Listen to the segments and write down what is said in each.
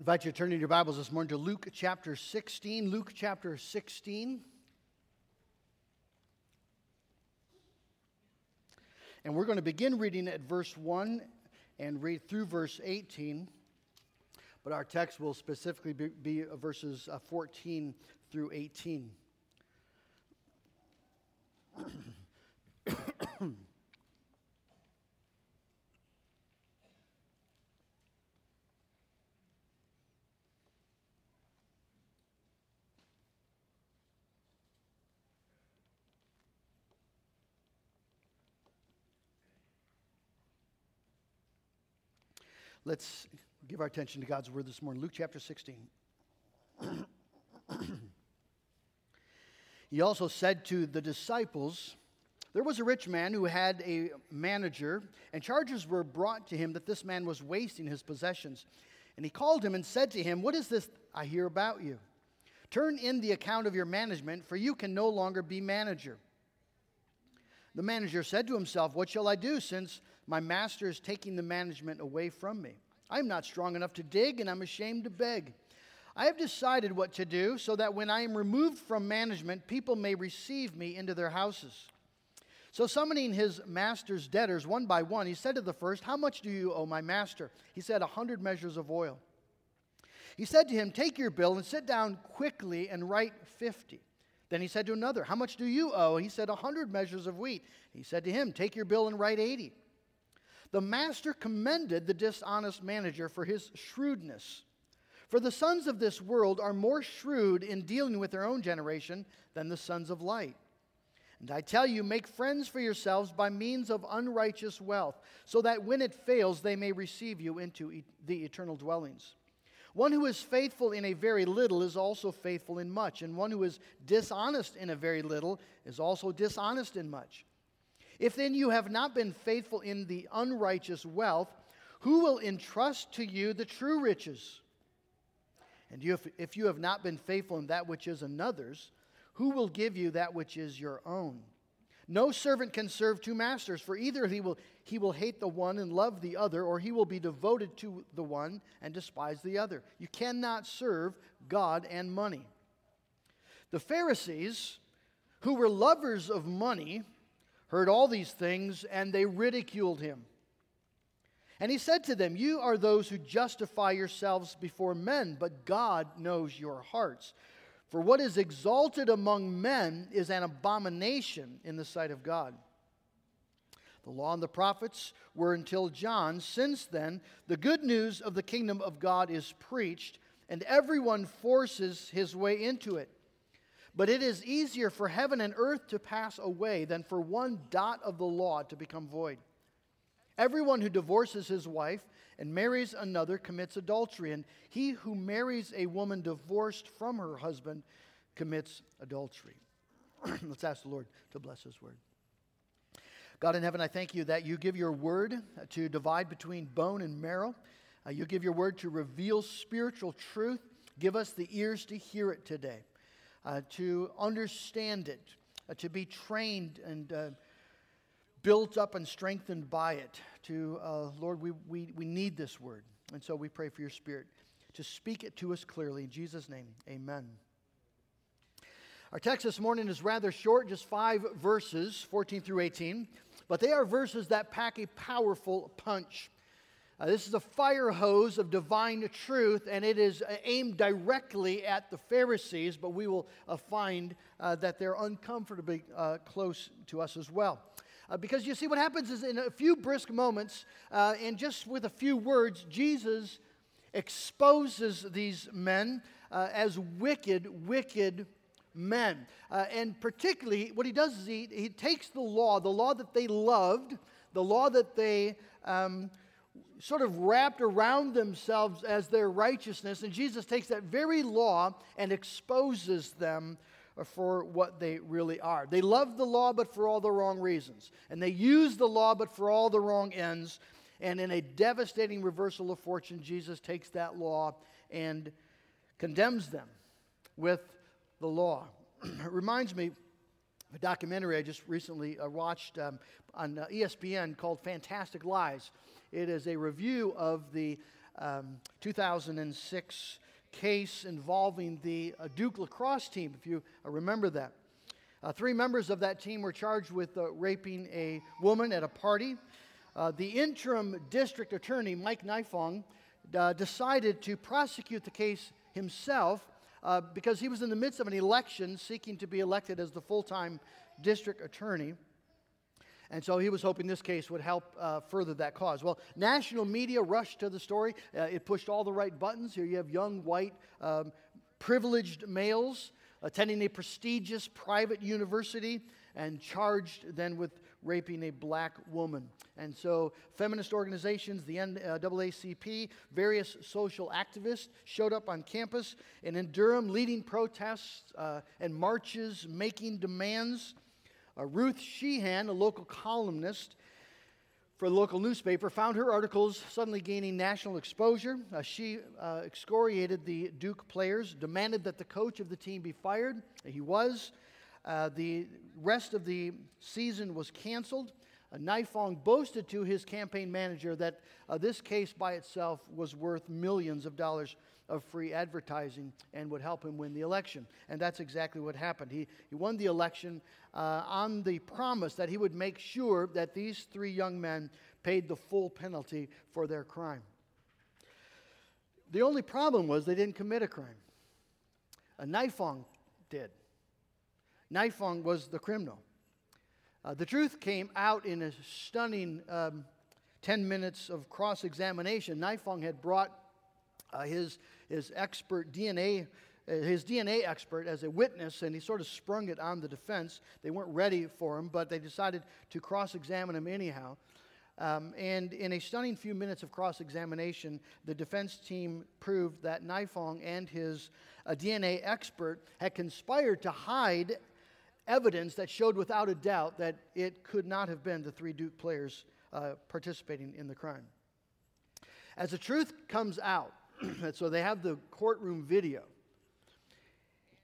invite you to turn in your Bibles this morning to Luke chapter 16. Luke chapter 16. And we're going to begin reading at verse 1 and read through verse 18. But our text will specifically be, be verses uh, 14 through 18. Let's give our attention to God's word this morning. Luke chapter 16. he also said to the disciples, There was a rich man who had a manager, and charges were brought to him that this man was wasting his possessions. And he called him and said to him, What is this I hear about you? Turn in the account of your management, for you can no longer be manager. The manager said to himself, What shall I do since my master is taking the management away from me? I am not strong enough to dig, and I'm ashamed to beg. I have decided what to do so that when I am removed from management, people may receive me into their houses. So, summoning his master's debtors one by one, he said to the first, How much do you owe my master? He said, A hundred measures of oil. He said to him, Take your bill and sit down quickly and write fifty. Then he said to another, How much do you owe? He said, A hundred measures of wheat. He said to him, Take your bill and write eighty. The master commended the dishonest manager for his shrewdness. For the sons of this world are more shrewd in dealing with their own generation than the sons of light. And I tell you, make friends for yourselves by means of unrighteous wealth, so that when it fails, they may receive you into e- the eternal dwellings. One who is faithful in a very little is also faithful in much, and one who is dishonest in a very little is also dishonest in much. If then you have not been faithful in the unrighteous wealth, who will entrust to you the true riches? And you, if, if you have not been faithful in that which is another's, who will give you that which is your own? No servant can serve two masters, for either he will, he will hate the one and love the other, or he will be devoted to the one and despise the other. You cannot serve God and money. The Pharisees, who were lovers of money, heard all these things, and they ridiculed him. And he said to them, You are those who justify yourselves before men, but God knows your hearts. For what is exalted among men is an abomination in the sight of God. The law and the prophets were until John. Since then, the good news of the kingdom of God is preached, and everyone forces his way into it. But it is easier for heaven and earth to pass away than for one dot of the law to become void. Everyone who divorces his wife and marries another commits adultery, and he who marries a woman divorced from her husband commits adultery. Let's ask the Lord to bless his word. God in heaven, I thank you that you give your word to divide between bone and marrow. Uh, you give your word to reveal spiritual truth. Give us the ears to hear it today uh, to understand it, uh, to be trained and uh, built up and strengthened by it. To, uh, Lord, we, we, we need this word. And so we pray for your spirit to speak it to us clearly. In Jesus' name, amen. Our text this morning is rather short, just five verses, 14 through 18, but they are verses that pack a powerful punch. Uh, this is a fire hose of divine truth, and it is uh, aimed directly at the Pharisees, but we will uh, find uh, that they're uncomfortably uh, close to us as well. Uh, because you see, what happens is in a few brisk moments, and just with a few words, Jesus exposes these men as wicked, wicked men. and particularly, what he does is he, he takes the law, the law that they loved, the law that they. Um, sort of wrapped around themselves as their righteousness. And Jesus takes that very law and exposes them for what they really are. They love the law, but for all the wrong reasons. And they use the law, but for all the wrong ends. And in a devastating reversal of fortune, Jesus takes that law and condemns them with the law. it reminds me of a documentary I just recently uh, watched um, on uh, ESPN called Fantastic Lies. It is a review of the um, 2006 case involving the uh, Duke lacrosse team, if you uh, remember that. Uh, three members of that team were charged with uh, raping a woman at a party. Uh, the interim district attorney, Mike Nifong, uh, decided to prosecute the case himself because he was in the midst of an election seeking to be elected as the full time district attorney. And so he was hoping this case would help uh, further that cause. Well, national media rushed to the story. Uh, it pushed all the right buttons. Here you have young, white, um, privileged males attending a prestigious private university and charged then with raping a black woman. And so, feminist organizations, the NAACP, various social activists showed up on campus and in Durham, leading protests uh, and marches, making demands. Uh, Ruth Sheehan, a local columnist for the local newspaper, found her articles suddenly gaining national exposure. Uh, she uh, excoriated the Duke players, demanded that the coach of the team be fired. He was. Uh, the rest of the season was canceled. Uh, Nifong boasted to his campaign manager that uh, this case by itself was worth millions of dollars of free advertising and would help him win the election. And that's exactly what happened. He, he won the election uh, on the promise that he would make sure that these three young men paid the full penalty for their crime. The only problem was they didn't commit a crime. A Nifong did. Nifong was the criminal. Uh, the truth came out in a stunning um, 10 minutes of cross examination. Nifong had brought uh, his, his expert DNA, uh, his DNA expert as a witness, and he sort of sprung it on the defense. They weren't ready for him, but they decided to cross examine him anyhow. Um, and in a stunning few minutes of cross examination, the defense team proved that Nifong and his uh, DNA expert had conspired to hide evidence that showed without a doubt that it could not have been the three Duke players uh, participating in the crime. As the truth comes out, so they have the courtroom video,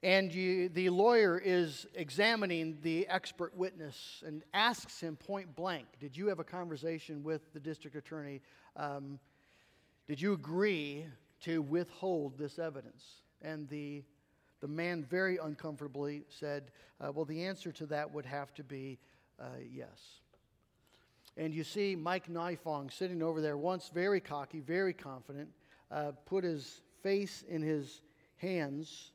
and you, the lawyer is examining the expert witness and asks him point blank Did you have a conversation with the district attorney? Um, did you agree to withhold this evidence? And the the man very uncomfortably said, uh, Well, the answer to that would have to be uh, yes. And you see Mike Nifong sitting over there, once very cocky, very confident, uh, put his face in his hands,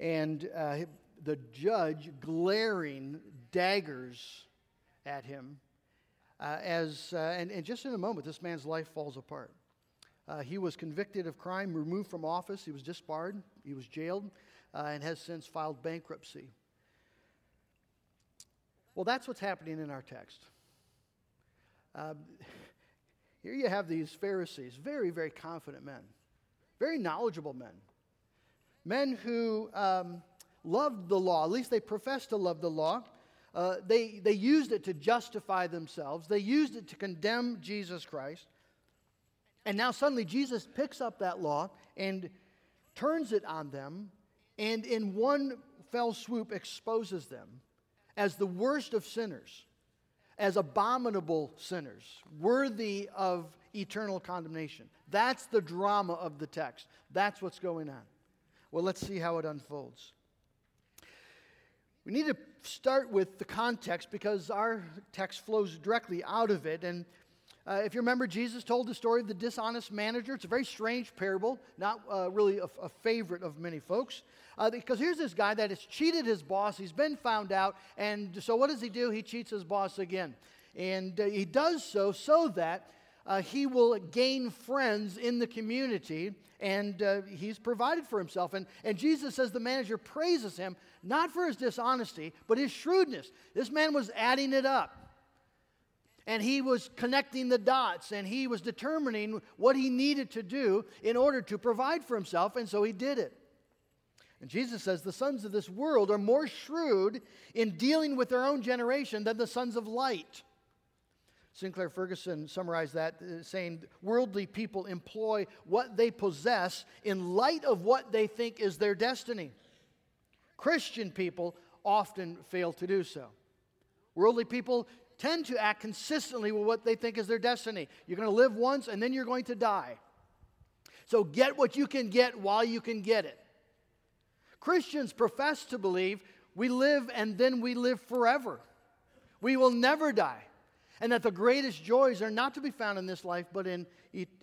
and uh, the judge glaring daggers at him. Uh, as, uh, and, and just in a moment, this man's life falls apart. Uh, he was convicted of crime, removed from office. He was disbarred. He was jailed uh, and has since filed bankruptcy. Well, that's what's happening in our text. Uh, here you have these Pharisees, very, very confident men, very knowledgeable men, men who um, loved the law, at least they professed to love the law. Uh, they, they used it to justify themselves, they used it to condemn Jesus Christ. And now suddenly Jesus picks up that law and turns it on them, and in one fell swoop exposes them as the worst of sinners, as abominable sinners, worthy of eternal condemnation. That's the drama of the text. That's what's going on. Well, let's see how it unfolds. We need to start with the context because our text flows directly out of it. And uh, if you remember, Jesus told the story of the dishonest manager. It's a very strange parable, not uh, really a, a, favorite of many folks. Uh, because here's this guy that has cheated his boss. He's been found out. And so what does he do? He cheats his boss again. And uh, he does so so that uh, he will gain friends in the community and uh, he's provided for himself. And, and Jesus says the manager praises him not for his dishonesty, but his shrewdness. This man was adding it up and he was connecting the dots and he was determining what he needed to do in order to provide for himself, and so he did it. And Jesus says the sons of this world are more shrewd in dealing with their own generation than the sons of light. Sinclair Ferguson summarized that uh, saying, Worldly people employ what they possess in light of what they think is their destiny. Christian people often fail to do so. Worldly people tend to act consistently with what they think is their destiny. You're going to live once and then you're going to die. So get what you can get while you can get it. Christians profess to believe we live and then we live forever. We will never die. And that the greatest joys are not to be found in this life, but in,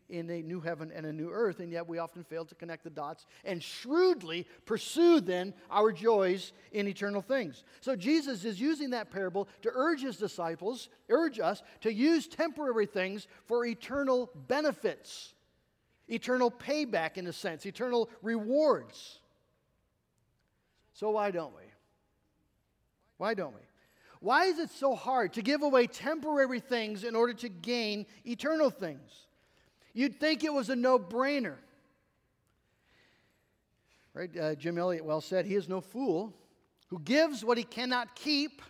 in a new heaven and a new earth. And yet we often fail to connect the dots and shrewdly pursue then our joys in eternal things. So Jesus is using that parable to urge his disciples, urge us to use temporary things for eternal benefits, eternal payback in a sense, eternal rewards. So why don't we? Why don't we? Why is it so hard to give away temporary things in order to gain eternal things? You'd think it was a no brainer. Right? Uh, Jim Elliot well said, He is no fool who gives what he cannot keep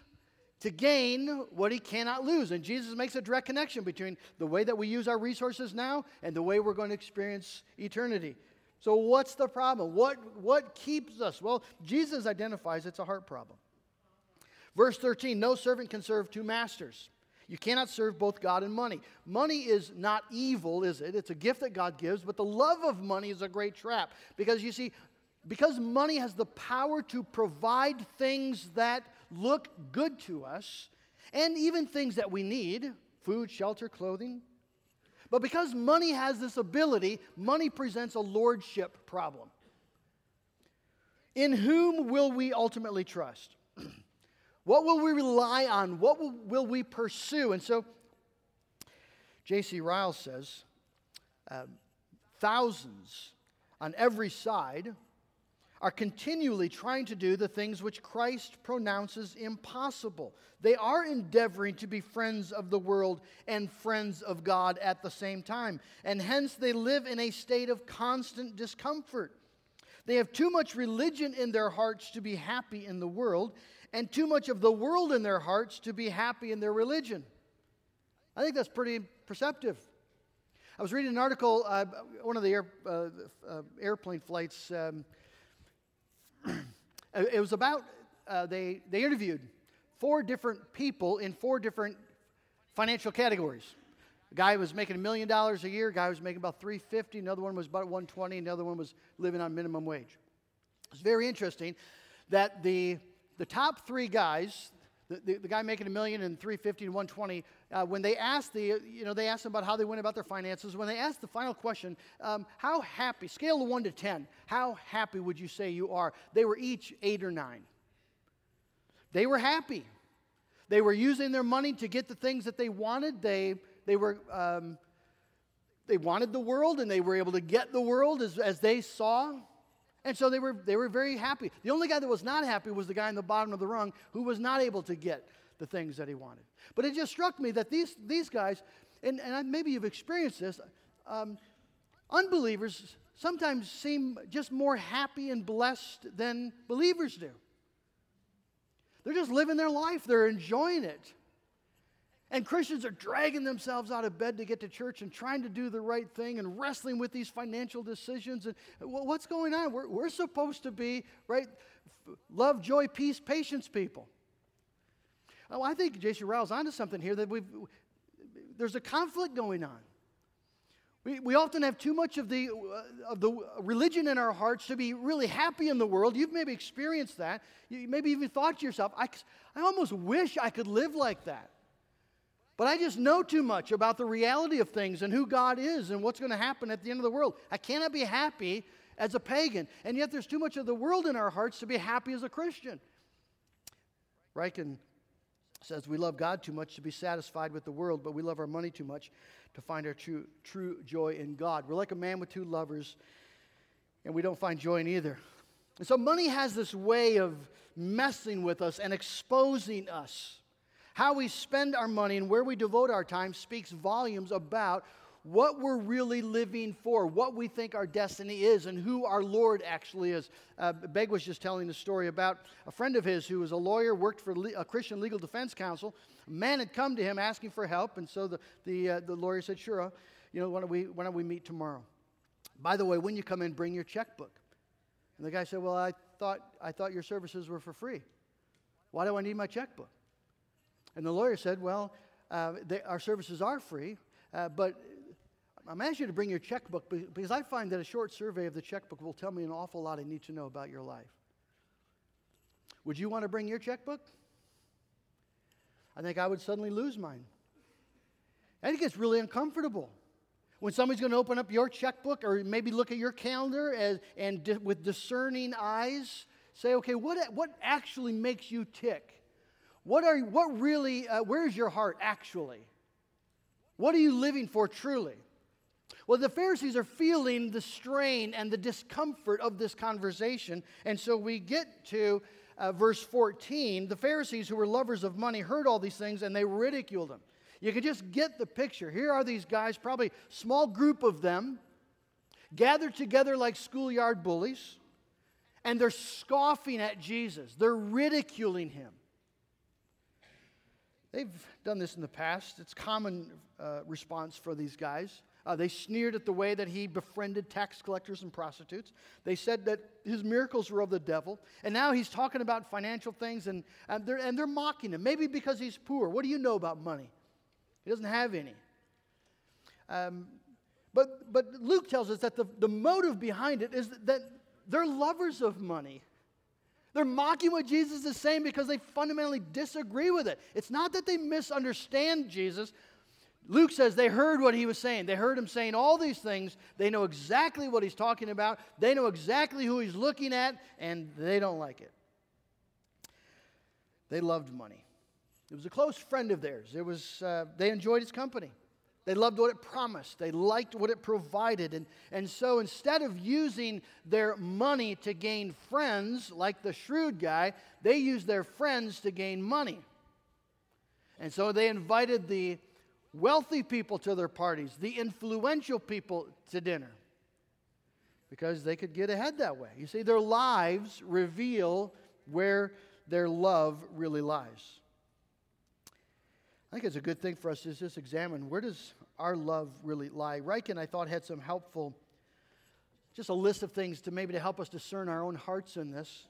to gain what he cannot lose. And Jesus makes a direct connection between the way that we use our resources now and the way we're going to experience eternity. So, what's the problem? What, what keeps us? Well, Jesus identifies it's a heart problem. Verse 13 No servant can serve two masters. You cannot serve both God and money. Money is not evil, is it? It's a gift that God gives, but the love of money is a great trap. Because you see, because money has the power to provide things that look good to us, and even things that we need food, shelter, clothing. But because money has this ability, money presents a lordship problem. In whom will we ultimately trust? What will we rely on? What will, will we pursue? And so, J.C. Ryle says uh, thousands on every side are continually trying to do the things which Christ pronounces impossible. They are endeavoring to be friends of the world and friends of God at the same time, and hence they live in a state of constant discomfort. They have too much religion in their hearts to be happy in the world, and too much of the world in their hearts to be happy in their religion. I think that's pretty perceptive. I was reading an article, uh, one of the air, uh, uh, airplane flights. Um, it was about, uh, they, they interviewed four different people in four different financial categories. A guy was making a million dollars a year, a guy was making about 350, another one was about 120, another one was living on minimum wage. It's very interesting that the the top three guys, the, the, the, guy making a million and 350 and 120, uh, when they asked the, you know, they asked them about how they went about their finances. When they asked the final question, um, how happy, scale of one to 10, how happy would you say you are? They were each eight or nine. They were happy. They were using their money to get the things that they wanted. They, they were, um, they wanted the world and they were able to get the world as, as they saw. And so they were, they were very happy. The only guy that was not happy was the guy in the bottom of the rung who was not able to get the things that he wanted. But it just struck me that these, these guys, and, and maybe you've experienced this, um, unbelievers sometimes seem just more happy and blessed than believers do. They're just living their life, they're enjoying it. And Christians are dragging themselves out of bed to get to church and trying to do the right thing and wrestling with these financial decisions. And what's going on? We're, we're supposed to be, right, love, joy, peace, patience people. Oh, I think J.C. Ryle's onto something here that we've, there's a conflict going on. We, we often have too much of the, uh, of the religion in our hearts to be really happy in the world. You've maybe experienced that. You maybe even thought to yourself, I, I almost wish I could live like that. But I just know too much about the reality of things and who God is and what's going to happen at the end of the world. I cannot be happy as a pagan, and yet there's too much of the world in our hearts to be happy as a Christian. Ryken says we love God too much to be satisfied with the world, but we love our money too much to find our true, true joy in God. We're like a man with two lovers, and we don't find joy in either. And so money has this way of messing with us and exposing us. How we spend our money and where we devote our time speaks volumes about what we're really living for, what we think our destiny is, and who our Lord actually is. Uh, Begg was just telling the story about a friend of his who was a lawyer, worked for a Christian Legal Defense Council. A man had come to him asking for help, and so the, the, uh, the lawyer said, Sure, uh, you know, why don't, we, why don't we meet tomorrow? By the way, when you come in, bring your checkbook. And the guy said, Well, I thought, I thought your services were for free. Why do I need my checkbook? And the lawyer said, Well, uh, they, our services are free, uh, but I'm asking you to bring your checkbook because I find that a short survey of the checkbook will tell me an awful lot I need to know about your life. Would you want to bring your checkbook? I think I would suddenly lose mine. I think it's really uncomfortable. When somebody's going to open up your checkbook or maybe look at your calendar as, and di- with discerning eyes, say, okay, what, what actually makes you tick? What, are, you, what really, uh, where's your heart actually? What are you living for truly? Well, the Pharisees are feeling the strain and the discomfort of this conversation. And so we get to uh, verse 14. The Pharisees, who were lovers of money, heard all these things and they ridiculed them. You can just get the picture. Here are these guys, probably small group of them, gathered together like schoolyard bullies, and they're scoffing at Jesus. They're ridiculing him. They've done this in the past. It's common uh, response for these guys. Uh, they sneered at the way that he befriended tax collectors and prostitutes. They said that his miracles were of the devil. And now he's talking about financial things and, and, they're, and they're mocking him. Maybe because he's poor. What do you know about money? He doesn't have any. Um, but, but Luke tells us that the, the motive behind it is that they're lovers of money. They're mocking what Jesus is saying because they fundamentally disagree with it. It's not that they misunderstand Jesus. Luke says they heard what he was saying. They heard him saying all these things. They know exactly what he's talking about. They know exactly who he's looking at, and they don't like it. They loved money. It was a close friend of theirs. It was, uh, they enjoyed his company. They loved what it promised. They liked what it provided. And, and so instead of using their money to gain friends, like the shrewd guy, they used their friends to gain money. And so they invited the wealthy people to their parties, the influential people to dinner, because they could get ahead that way. You see, their lives reveal where their love really lies. I think it's a good thing for us to just examine where does our love really lie. Ryken, I thought, had some helpful, just a list of things to maybe to help us discern our own hearts in this.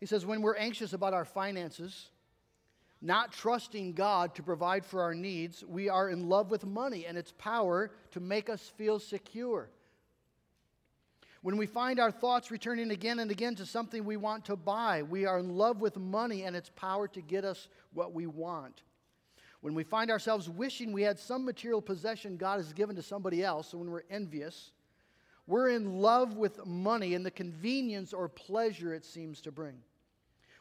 He says, when we're anxious about our finances, not trusting God to provide for our needs, we are in love with money and its power to make us feel secure. When we find our thoughts returning again and again to something we want to buy, we are in love with money and its power to get us what we want. When we find ourselves wishing we had some material possession God has given to somebody else, so when we're envious, we're in love with money and the convenience or pleasure it seems to bring.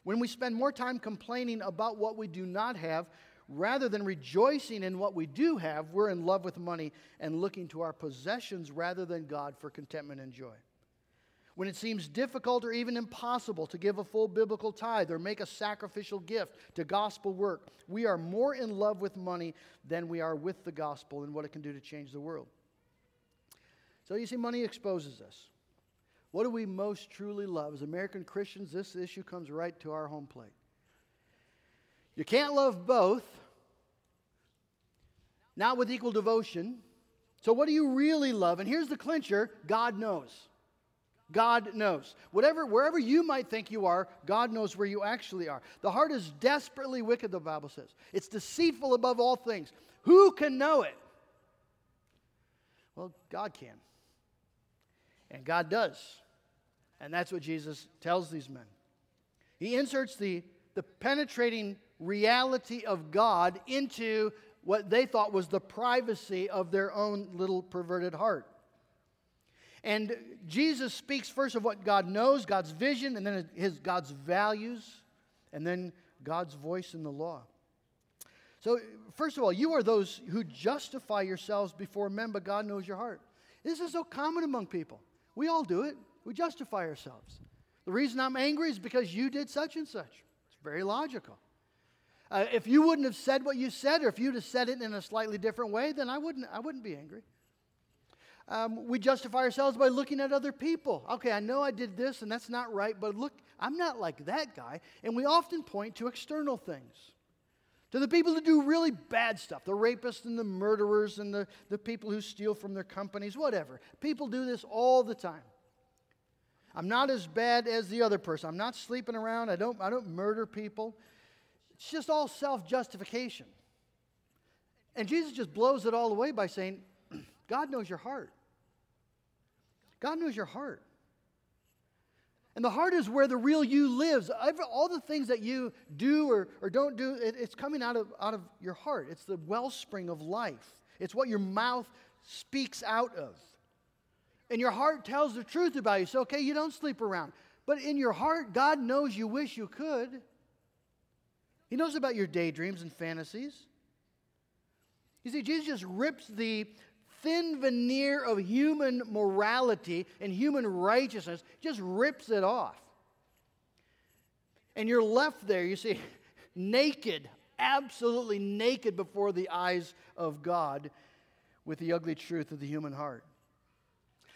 When we spend more time complaining about what we do not have rather than rejoicing in what we do have, we're in love with money and looking to our possessions rather than God for contentment and joy when it seems difficult or even impossible to give a full biblical tithe or make a sacrificial gift to gospel work, we are more in love with money than we are with the gospel and what it can do to change the world. So you see, money exposes us. What do we most truly love? As American Christians, this issue comes right to our home plate. You can't love both, not with equal devotion. So, what do you really love? And here's the clincher God knows. God knows. Whatever, wherever you might think you are, God knows where you actually are. The heart is desperately wicked, the Bible says. It's deceitful above all things. Who can know it? Well, God can. And God does. And that's what Jesus tells these men. He inserts the, the penetrating reality of God into what they thought was the privacy of their own little perverted heart. And Jesus speaks first of what God knows, God's vision, and then his God's values, and then God's voice in the law. So, first of all, you are those who justify yourselves before men, but God knows your heart. This is so common among people. We all do it. We justify ourselves. The reason I'm angry is because you did such and such. It's very logical. Uh, if you wouldn't have said what you said, or if you'd have said it in a slightly different way, then I wouldn't, I wouldn't be angry. Um, we justify ourselves by looking at other people. Okay, I know I did this and that's not right, but look, I'm not like that guy. And we often point to external things, to the people who do really bad stuff the rapists and the murderers and the, the people who steal from their companies, whatever. People do this all the time. I'm not as bad as the other person. I'm not sleeping around. I don't, I don't murder people. It's just all self justification. And Jesus just blows it all away by saying, God knows your heart. God knows your heart. And the heart is where the real you lives. All the things that you do or, or don't do, it, it's coming out of, out of your heart. It's the wellspring of life, it's what your mouth speaks out of. And your heart tells the truth about you. So, okay, you don't sleep around. But in your heart, God knows you wish you could. He knows about your daydreams and fantasies. You see, Jesus just rips the thin veneer of human morality and human righteousness, just rips it off. And you're left there, you see, naked, absolutely naked before the eyes of God with the ugly truth of the human heart.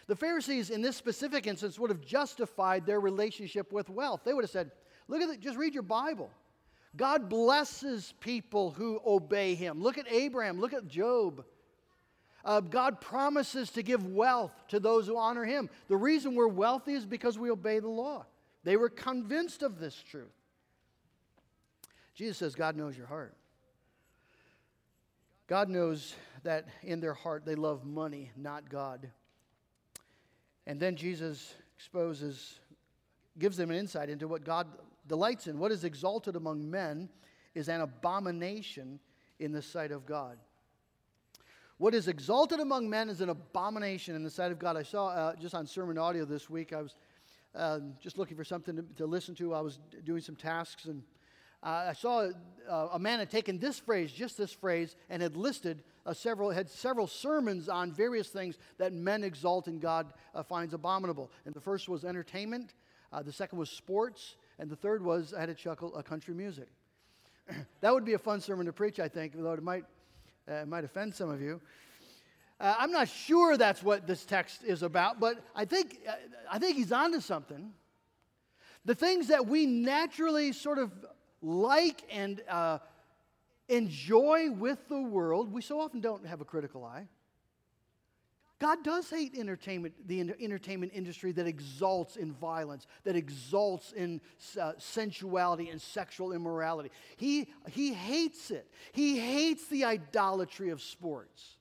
The Pharisees, in this specific instance, would have justified their relationship with wealth. They would have said, Look at it, just read your Bible. God blesses people who obey him. Look at Abraham, look at Job. Uh, God promises to give wealth to those who honor him. The reason we're wealthy is because we obey the law. They were convinced of this truth. Jesus says, God knows your heart. God knows that in their heart they love money, not God. And then Jesus exposes, gives them an insight into what God delights in. What is exalted among men is an abomination in the sight of God. What is exalted among men is an abomination in the sight of God. I saw uh, just on sermon audio this week, I was uh, just looking for something to, to, listen to. I was doing some tasks, and uh, I saw uh, a man had taken this phrase, just this phrase, and had listed uh, several, had several sermons on various things that men exalt and God uh, finds abominable. And the first was entertainment, uh, the second was sports, and the third was, I had a chuckle, a country music. that would be a fun sermon to preach, I think, although it might, uh, it might offend some of you. Uh, I'm not sure that's what this text is about, but I think, uh, I think he's onto something. The things that we naturally sort of like and uh, enjoy with the world, we so often don't have a critical eye. God does hate entertainment, the entertainment industry that exalts in violence, that exalts in uh, sensuality and sexual immorality. He, he hates it. He hates the idolatry of sports.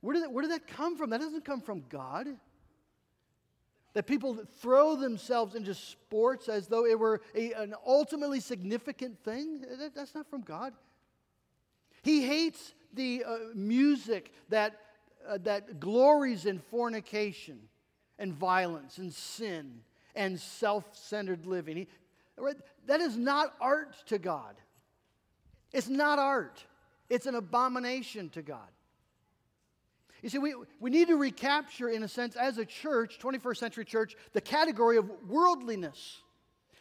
Where did, that, where did that come from? That doesn't come from God. That people throw themselves into sports as though it were a, an ultimately significant thing, that, that's not from God. He hates the uh, music that uh, that glories in fornication and violence and sin and self centered living. He, that is not art to God. It's not art, it's an abomination to God. You see, we, we need to recapture, in a sense, as a church, 21st century church, the category of worldliness.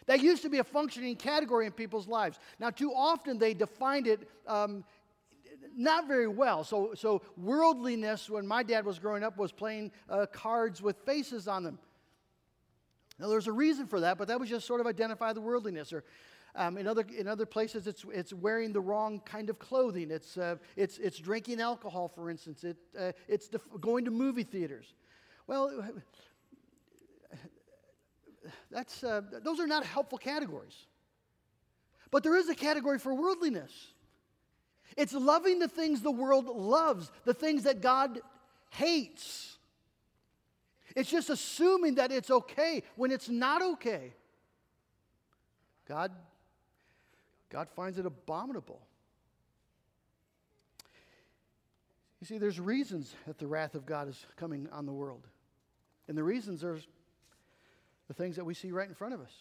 That used to be a functioning category in people's lives. Now, too often they defined it um, not very well. So, so worldliness, when my dad was growing up, was playing uh, cards with faces on them. Now, there's a reason for that, but that was just sort of identify the worldliness. Or um, in, other, in other places, it's, it's wearing the wrong kind of clothing. It's, uh, it's, it's drinking alcohol, for instance. It, uh, it's def- going to movie theaters. Well, that's, uh, those are not helpful categories. But there is a category for worldliness. It's loving the things the world loves, the things that God hates. It's just assuming that it's okay when it's not okay. God, God finds it abominable. You see, there's reasons that the wrath of God is coming on the world. And the reasons are the things that we see right in front of us.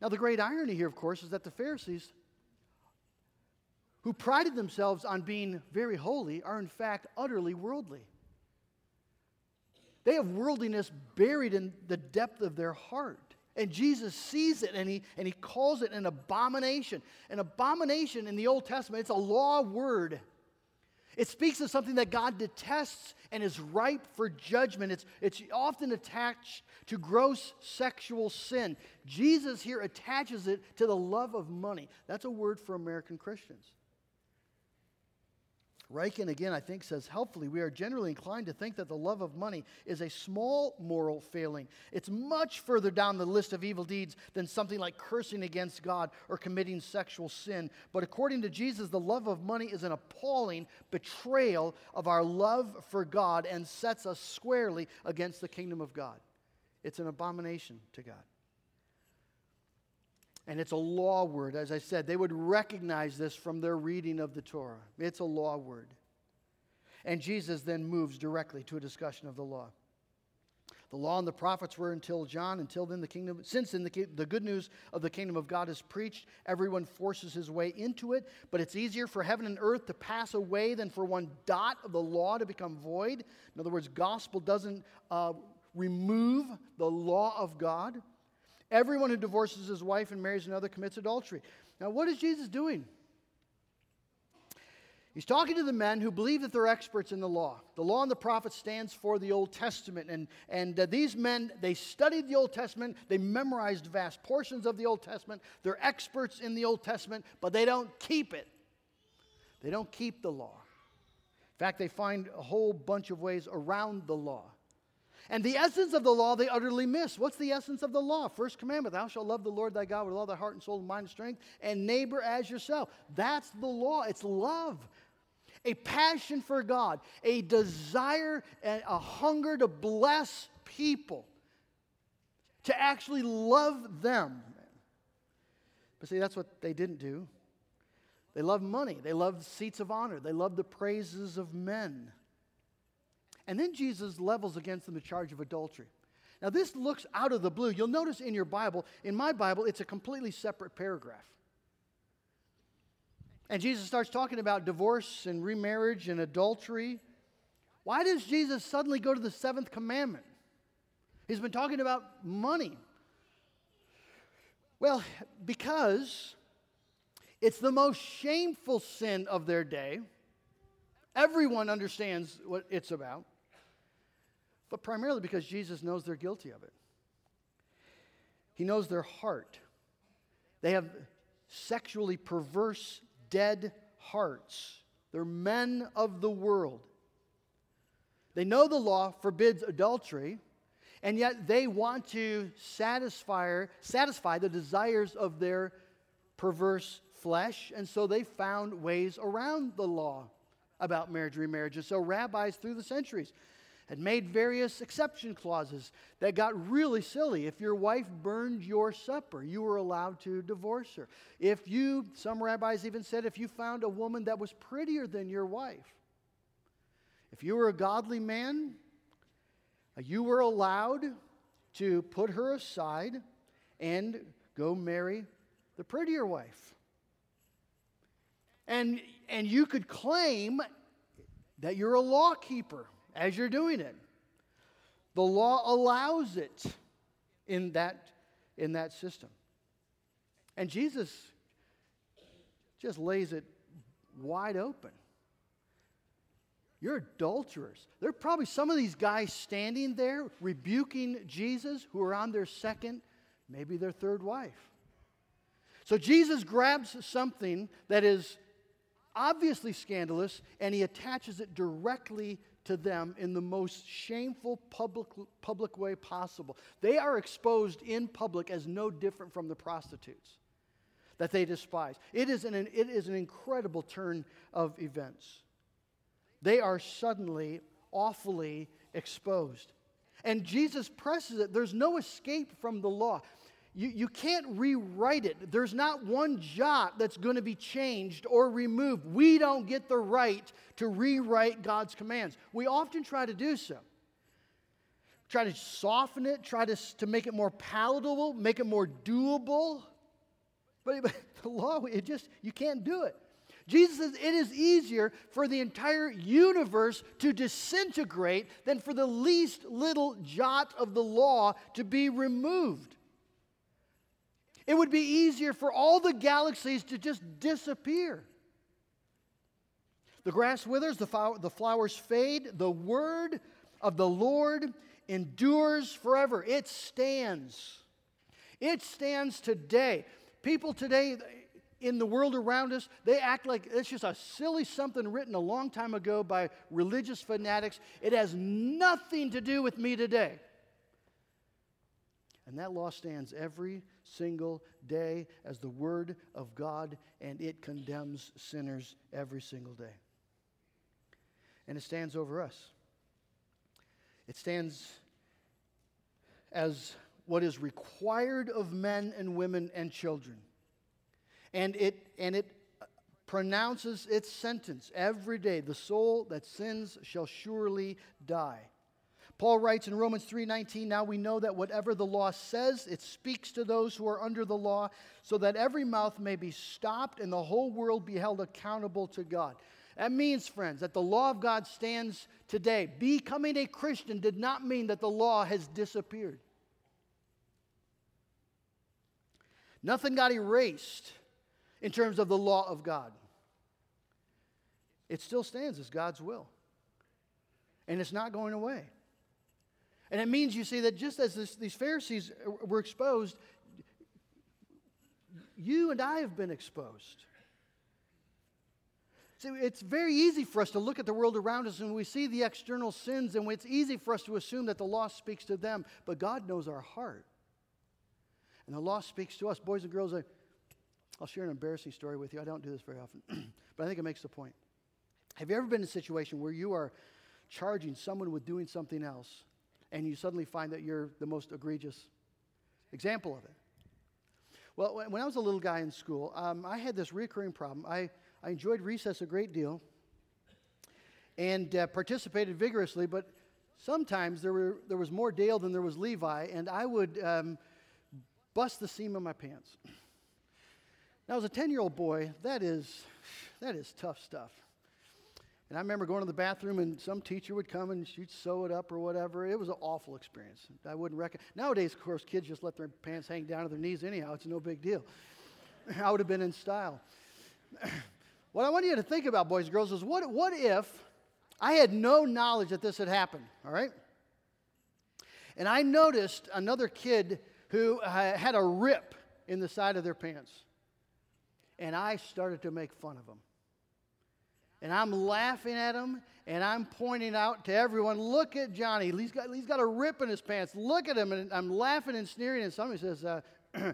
Now, the great irony here, of course, is that the Pharisees who prided themselves on being very holy are in fact utterly worldly. They have worldliness buried in the depth of their heart. And Jesus sees it and he, and he calls it an abomination. An abomination in the Old Testament, it's a law word. It speaks of something that God detests and is ripe for judgment. It's, it's often attached to gross sexual sin. Jesus here attaches it to the love of money. That's a word for American Christians. Ryken, again, I think, says helpfully, we are generally inclined to think that the love of money is a small moral failing. It's much further down the list of evil deeds than something like cursing against God or committing sexual sin. But according to Jesus, the love of money is an appalling betrayal of our love for God and sets us squarely against the kingdom of God. It's an abomination to God. And it's a law word. As I said, they would recognize this from their reading of the Torah. It's a law word. And Jesus then moves directly to a discussion of the law. The law and the prophets were until John. Until then, the kingdom, since then the, the good news of the kingdom of God is preached, everyone forces his way into it. But it's easier for heaven and earth to pass away than for one dot of the law to become void. In other words, gospel doesn't uh, remove the law of God. Everyone who divorces his wife and marries another commits adultery. Now, what is Jesus doing? He's talking to the men who believe that they're experts in the law. The law and the prophets stands for the Old Testament. And, and uh, these men, they studied the Old Testament. They memorized vast portions of the Old Testament. They're experts in the Old Testament, but they don't keep it. They don't keep the law. In fact, they find a whole bunch of ways around the law. And the essence of the law they utterly miss. What's the essence of the law? First commandment Thou shalt love the Lord thy God with all thy heart and soul and mind and strength, and neighbor as yourself. That's the law. It's love. A passion for God, a desire, and a hunger to bless people, to actually love them. But see, that's what they didn't do. They loved money, they loved seats of honor, they loved the praises of men. And then Jesus levels against them the charge of adultery. Now, this looks out of the blue. You'll notice in your Bible, in my Bible, it's a completely separate paragraph. And Jesus starts talking about divorce and remarriage and adultery. Why does Jesus suddenly go to the seventh commandment? He's been talking about money. Well, because it's the most shameful sin of their day. Everyone understands what it's about but primarily because Jesus knows they're guilty of it. He knows their heart. They have sexually perverse, dead hearts. They're men of the world. They know the law forbids adultery, and yet they want to satisfy, satisfy the desires of their perverse flesh, and so they found ways around the law about marriage remarriage. And so rabbis through the centuries had made various exception clauses that got really silly. If your wife burned your supper, you were allowed to divorce her. If you, some rabbis even said, if you found a woman that was prettier than your wife, if you were a godly man, uh, you were allowed to put her aside and go marry the prettier wife. And, and you could claim that you're a law keeper as you're doing it. The law allows it in that, in that system. And Jesus just lays it wide open. You're adulterers. There are probably some of these guys standing there rebuking Jesus who are on their second, maybe their third wife. So Jesus grabs something that is obviously scandalous and he attaches it directly to them in the most shameful public, public way possible. They are exposed in public as no different from the prostitutes that they despise. It is an, it is an incredible turn of events. They are suddenly awfully exposed. And Jesus presses it. There's no escape from the law. You, you can't rewrite it. There's not one jot that's going to be changed or removed. We don't get the right to rewrite God's commands. We often try to do so. Try to soften it, try to, to make it more palatable, make it more doable. But, but the law, it just, you can't do it. Jesus says it is easier for the entire universe to disintegrate than for the least little jot of the law to be removed. It would be easier for all the galaxies to just disappear. The grass withers, the, flower, the flowers fade, the word of the Lord endures forever. It stands. It stands today. People today, in the world around us, they act like it's just a silly something written a long time ago by religious fanatics. It has nothing to do with me today. And that law stands every single day as the Word of God, and it condemns sinners every single day. And it stands over us. It stands as what is required of men and women and children. And it, and it pronounces its sentence every day the soul that sins shall surely die. Paul writes in Romans 3:19, now we know that whatever the law says, it speaks to those who are under the law, so that every mouth may be stopped and the whole world be held accountable to God. That means, friends, that the law of God stands today. Becoming a Christian did not mean that the law has disappeared. Nothing got erased in terms of the law of God. It still stands as God's will. And it's not going away. And it means, you see, that just as this, these Pharisees were exposed, you and I have been exposed. See, it's very easy for us to look at the world around us and we see the external sins, and it's easy for us to assume that the law speaks to them, but God knows our heart. And the law speaks to us. Boys and girls, I, I'll share an embarrassing story with you. I don't do this very often, but I think it makes the point. Have you ever been in a situation where you are charging someone with doing something else, and you suddenly find that you're the most egregious example of it. Well, when I was a little guy in school, um, I had this recurring problem. I, I enjoyed recess a great deal and uh, participated vigorously, but sometimes there, were, there was more Dale than there was Levi, and I would um, bust the seam of my pants. Now, as a 10 year old boy, that is, that is tough stuff. And I remember going to the bathroom and some teacher would come and she'd sew it up or whatever. It was an awful experience. I wouldn't recommend. Nowadays, of course, kids just let their pants hang down to their knees anyhow. It's no big deal. I would have been in style. what I want you to think about, boys and girls, is what, what if I had no knowledge that this had happened, all right? And I noticed another kid who had a rip in the side of their pants. And I started to make fun of them and I'm laughing at him and I'm pointing out to everyone, look at Johnny. He's got, he's got a rip in his pants. Look at him. And I'm laughing and sneering. And somebody says, uh,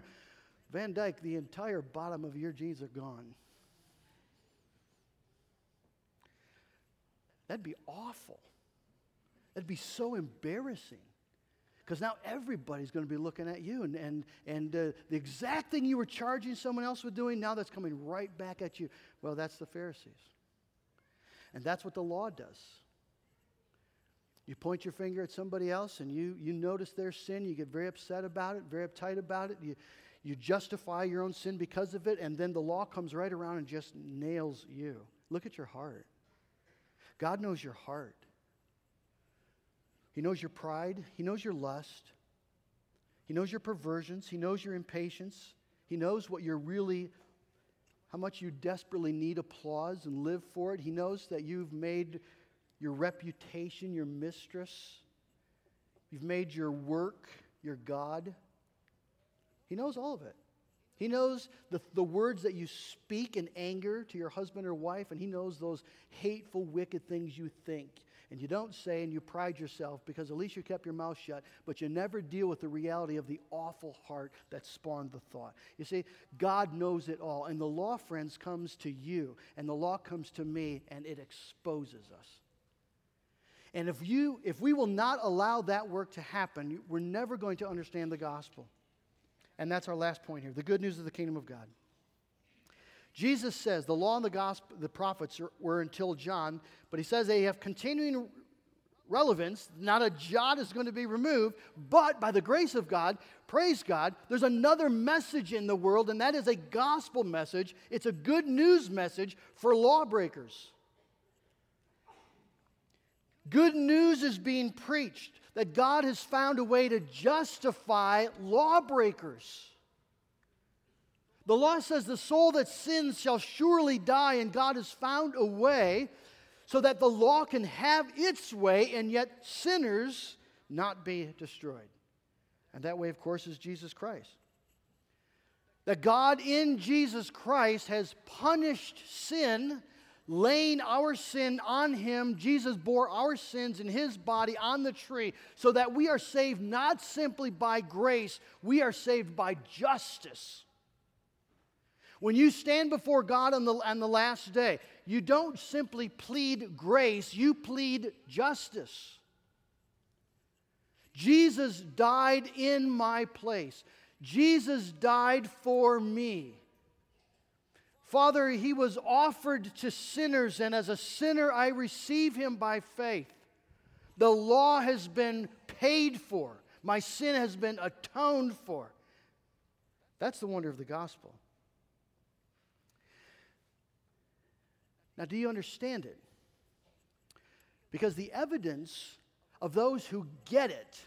Van Dyke, the entire bottom of your jeans are gone. That'd be awful. That'd be so embarrassing. Because now everybody's going to be looking at you. And, and, and uh, the exact thing you were charging someone else with doing, now that's coming right back at you. Well, that's the Pharisees. And that's what the law does. You point your finger at somebody else and you, you notice their sin, you get very upset about it, very uptight about it, you, you justify your own sin because of it, and then the law comes right around and just nails you. Look at your heart. God knows your heart. He knows your pride, He knows your lust, He knows your perversions, He knows your impatience, He knows what you're really how much you desperately need applause and live for it. He knows that you've made your reputation your mistress, you've made your work your God. He knows all of it. He knows the, the words that you speak in anger to your husband or wife, and He knows those hateful, wicked things you think and you don't say and you pride yourself because at least you kept your mouth shut, but you never deal with the reality of the awful heart that spawned the thought. You see, God knows it all. And the law, friends, comes to you, and the law comes to me, and it exposes us. And if, you, if we will not allow that work to happen, we're never going to understand the gospel. And that's our last point here the good news of the kingdom of God. Jesus says the law and the gospel, the prophets are, were until John, but he says they have continuing relevance. Not a jot is going to be removed, but by the grace of God, praise God, there's another message in the world, and that is a gospel message. It's a good news message for lawbreakers. Good news is being preached that God has found a way to justify lawbreakers. The law says the soul that sins shall surely die, and God has found a way so that the law can have its way and yet sinners not be destroyed. And that way, of course, is Jesus Christ. That God in Jesus Christ has punished sin, laying our sin on Him. Jesus bore our sins in His body on the tree, so that we are saved not simply by grace, we are saved by justice. When you stand before God on the, on the last day, you don't simply plead grace, you plead justice. Jesus died in my place. Jesus died for me. Father, he was offered to sinners, and as a sinner, I receive him by faith. The law has been paid for, my sin has been atoned for. That's the wonder of the gospel. Now, do you understand it? Because the evidence of those who get it,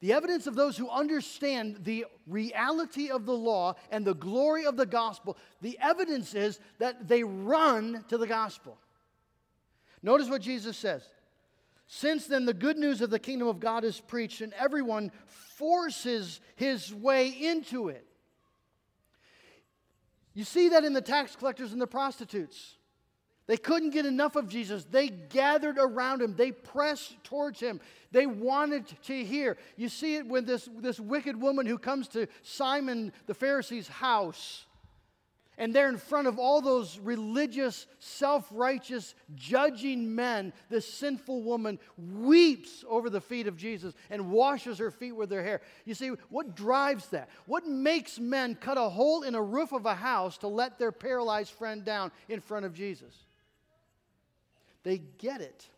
the evidence of those who understand the reality of the law and the glory of the gospel, the evidence is that they run to the gospel. Notice what Jesus says. Since then, the good news of the kingdom of God is preached, and everyone forces his way into it. You see that in the tax collectors and the prostitutes. They couldn't get enough of Jesus. They gathered around him. They pressed towards him. They wanted to hear. You see it when this, this wicked woman who comes to Simon the Pharisee's house. And there, in front of all those religious, self righteous, judging men, this sinful woman weeps over the feet of Jesus and washes her feet with her hair. You see, what drives that? What makes men cut a hole in a roof of a house to let their paralyzed friend down in front of Jesus? They get it.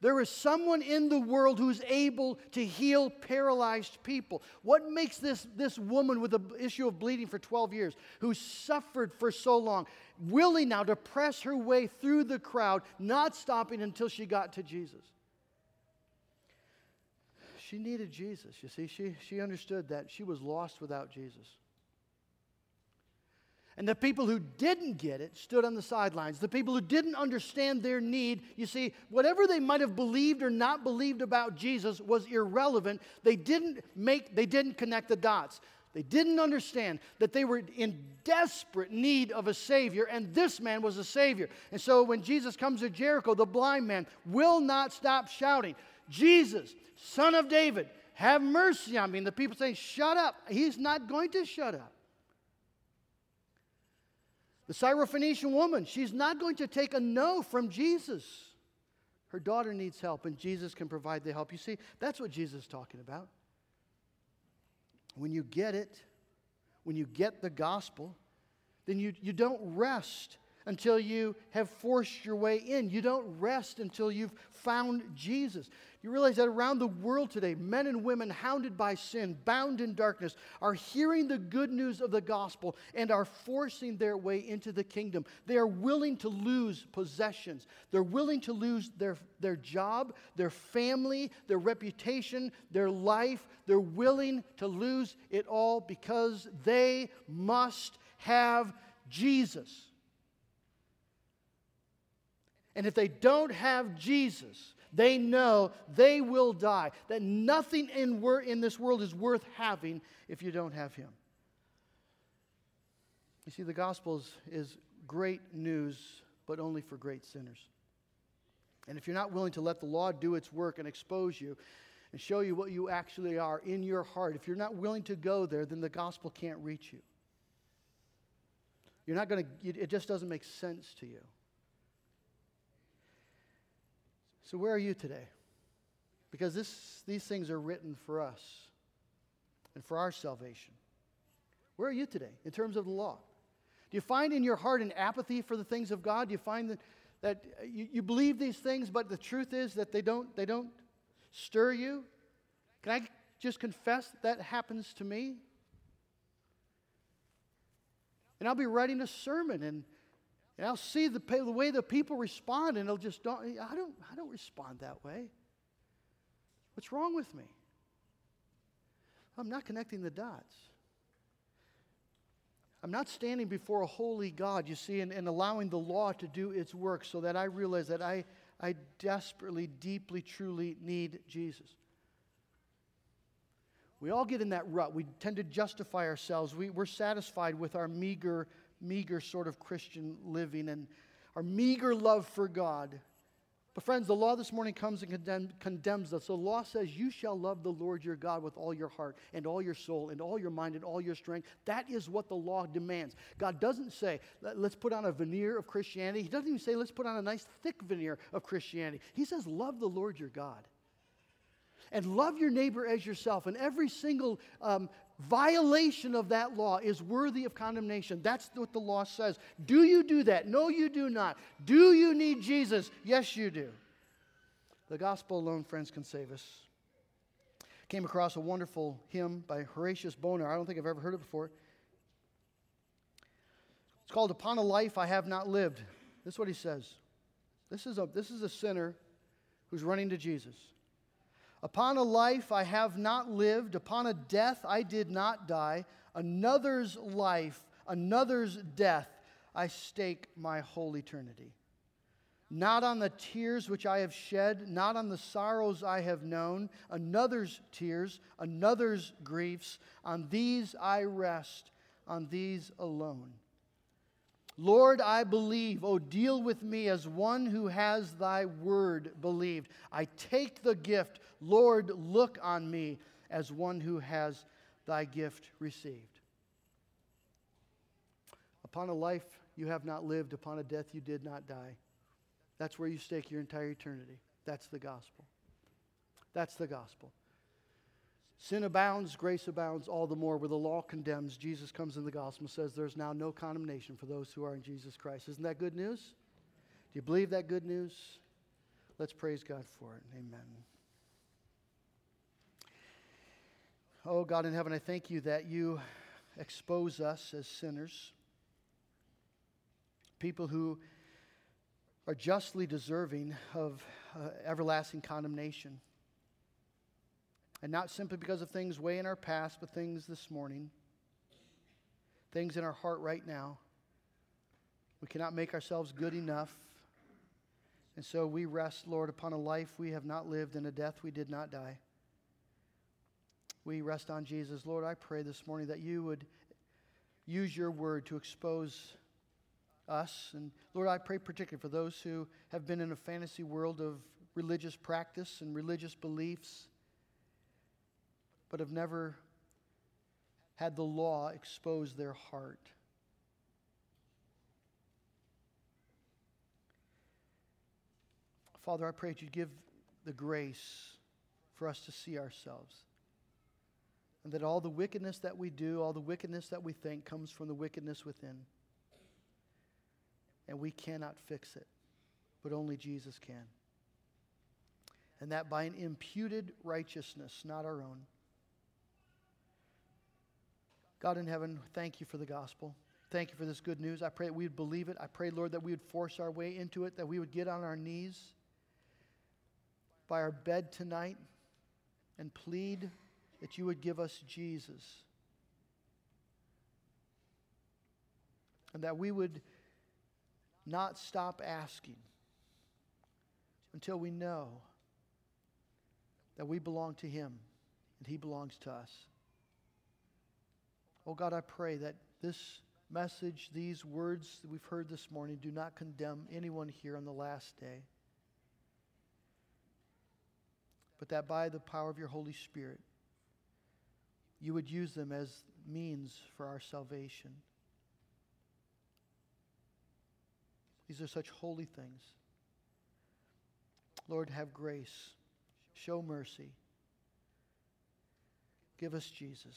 There is someone in the world who's able to heal paralyzed people. What makes this, this woman with the issue of bleeding for 12 years, who suffered for so long, willing now to press her way through the crowd, not stopping until she got to Jesus? She needed Jesus. You see, she, she understood that she was lost without Jesus. And the people who didn't get it stood on the sidelines. The people who didn't understand their need, you see, whatever they might have believed or not believed about Jesus was irrelevant. They didn't make, they didn't connect the dots. They didn't understand that they were in desperate need of a Savior, and this man was a Savior. And so when Jesus comes to Jericho, the blind man will not stop shouting, Jesus, Son of David, have mercy on me. And the people saying, Shut up. He's not going to shut up. The Syrophoenician woman, she's not going to take a no from Jesus. Her daughter needs help, and Jesus can provide the help. You see, that's what Jesus is talking about. When you get it, when you get the gospel, then you, you don't rest until you have forced your way in. You don't rest until you've found Jesus. You realize that around the world today, men and women hounded by sin, bound in darkness, are hearing the good news of the gospel and are forcing their way into the kingdom. They are willing to lose possessions. They're willing to lose their, their job, their family, their reputation, their life. They're willing to lose it all because they must have Jesus. And if they don't have Jesus, they know they will die, that nothing in, wor- in this world is worth having if you don't have Him. You see, the gospel is, is great news, but only for great sinners. And if you're not willing to let the law do its work and expose you and show you what you actually are in your heart, if you're not willing to go there, then the gospel can't reach you. You're not going to, it just doesn't make sense to you. So, where are you today? Because this, these things are written for us and for our salvation. Where are you today in terms of the law? Do you find in your heart an apathy for the things of God? Do you find that, that you, you believe these things, but the truth is that they don't, they don't stir you? Can I just confess that, that happens to me? And I'll be writing a sermon and and I'll see the, the way the people respond, and they'll just don't, I don't, I don't respond that way. What's wrong with me? I'm not connecting the dots. I'm not standing before a holy God, you see, and, and allowing the law to do its work so that I realize that I, I desperately, deeply, truly need Jesus. We all get in that rut. We tend to justify ourselves. We, we're satisfied with our meager, meager sort of Christian living and our meager love for God. But, friends, the law this morning comes and condemn, condemns us. The law says, You shall love the Lord your God with all your heart and all your soul and all your mind and all your strength. That is what the law demands. God doesn't say, Let's put on a veneer of Christianity. He doesn't even say, Let's put on a nice thick veneer of Christianity. He says, Love the Lord your God and love your neighbor as yourself. And every single um, violation of that law is worthy of condemnation. That's what the law says. Do you do that? No, you do not. Do you need Jesus? Yes, you do. The gospel alone, friends, can save us. Came across a wonderful hymn by Horatius Bonar. I don't think I've ever heard it before. It's called Upon a Life I Have Not Lived. This is what he says. This is a, this is a sinner who's running to Jesus. Upon a life I have not lived, upon a death I did not die, another's life, another's death, I stake my whole eternity. Not on the tears which I have shed, not on the sorrows I have known, another's tears, another's griefs, on these I rest, on these alone. Lord, I believe. Oh, deal with me as one who has thy word believed. I take the gift. Lord, look on me as one who has thy gift received. Upon a life you have not lived, upon a death you did not die. That's where you stake your entire eternity. That's the gospel. That's the gospel. Sin abounds, grace abounds all the more. Where the law condemns, Jesus comes in the gospel and says there's now no condemnation for those who are in Jesus Christ. Isn't that good news? Do you believe that good news? Let's praise God for it. Amen. Oh, God in heaven, I thank you that you expose us as sinners, people who are justly deserving of uh, everlasting condemnation. And not simply because of things way in our past, but things this morning, things in our heart right now. We cannot make ourselves good enough. And so we rest, Lord, upon a life we have not lived and a death we did not die. We rest on Jesus. Lord, I pray this morning that you would use your word to expose us. And Lord, I pray particularly for those who have been in a fantasy world of religious practice and religious beliefs but have never had the law expose their heart. Father, I pray that you give the grace for us to see ourselves. And that all the wickedness that we do, all the wickedness that we think, comes from the wickedness within. And we cannot fix it, but only Jesus can. And that by an imputed righteousness, not our own. God in heaven, thank you for the gospel. Thank you for this good news. I pray that we would believe it. I pray, Lord, that we would force our way into it, that we would get on our knees by our bed tonight and plead that you would give us Jesus. And that we would not stop asking until we know that we belong to Him and He belongs to us. Oh God, I pray that this message, these words that we've heard this morning, do not condemn anyone here on the last day. But that by the power of your Holy Spirit, you would use them as means for our salvation. These are such holy things. Lord, have grace. Show mercy. Give us Jesus.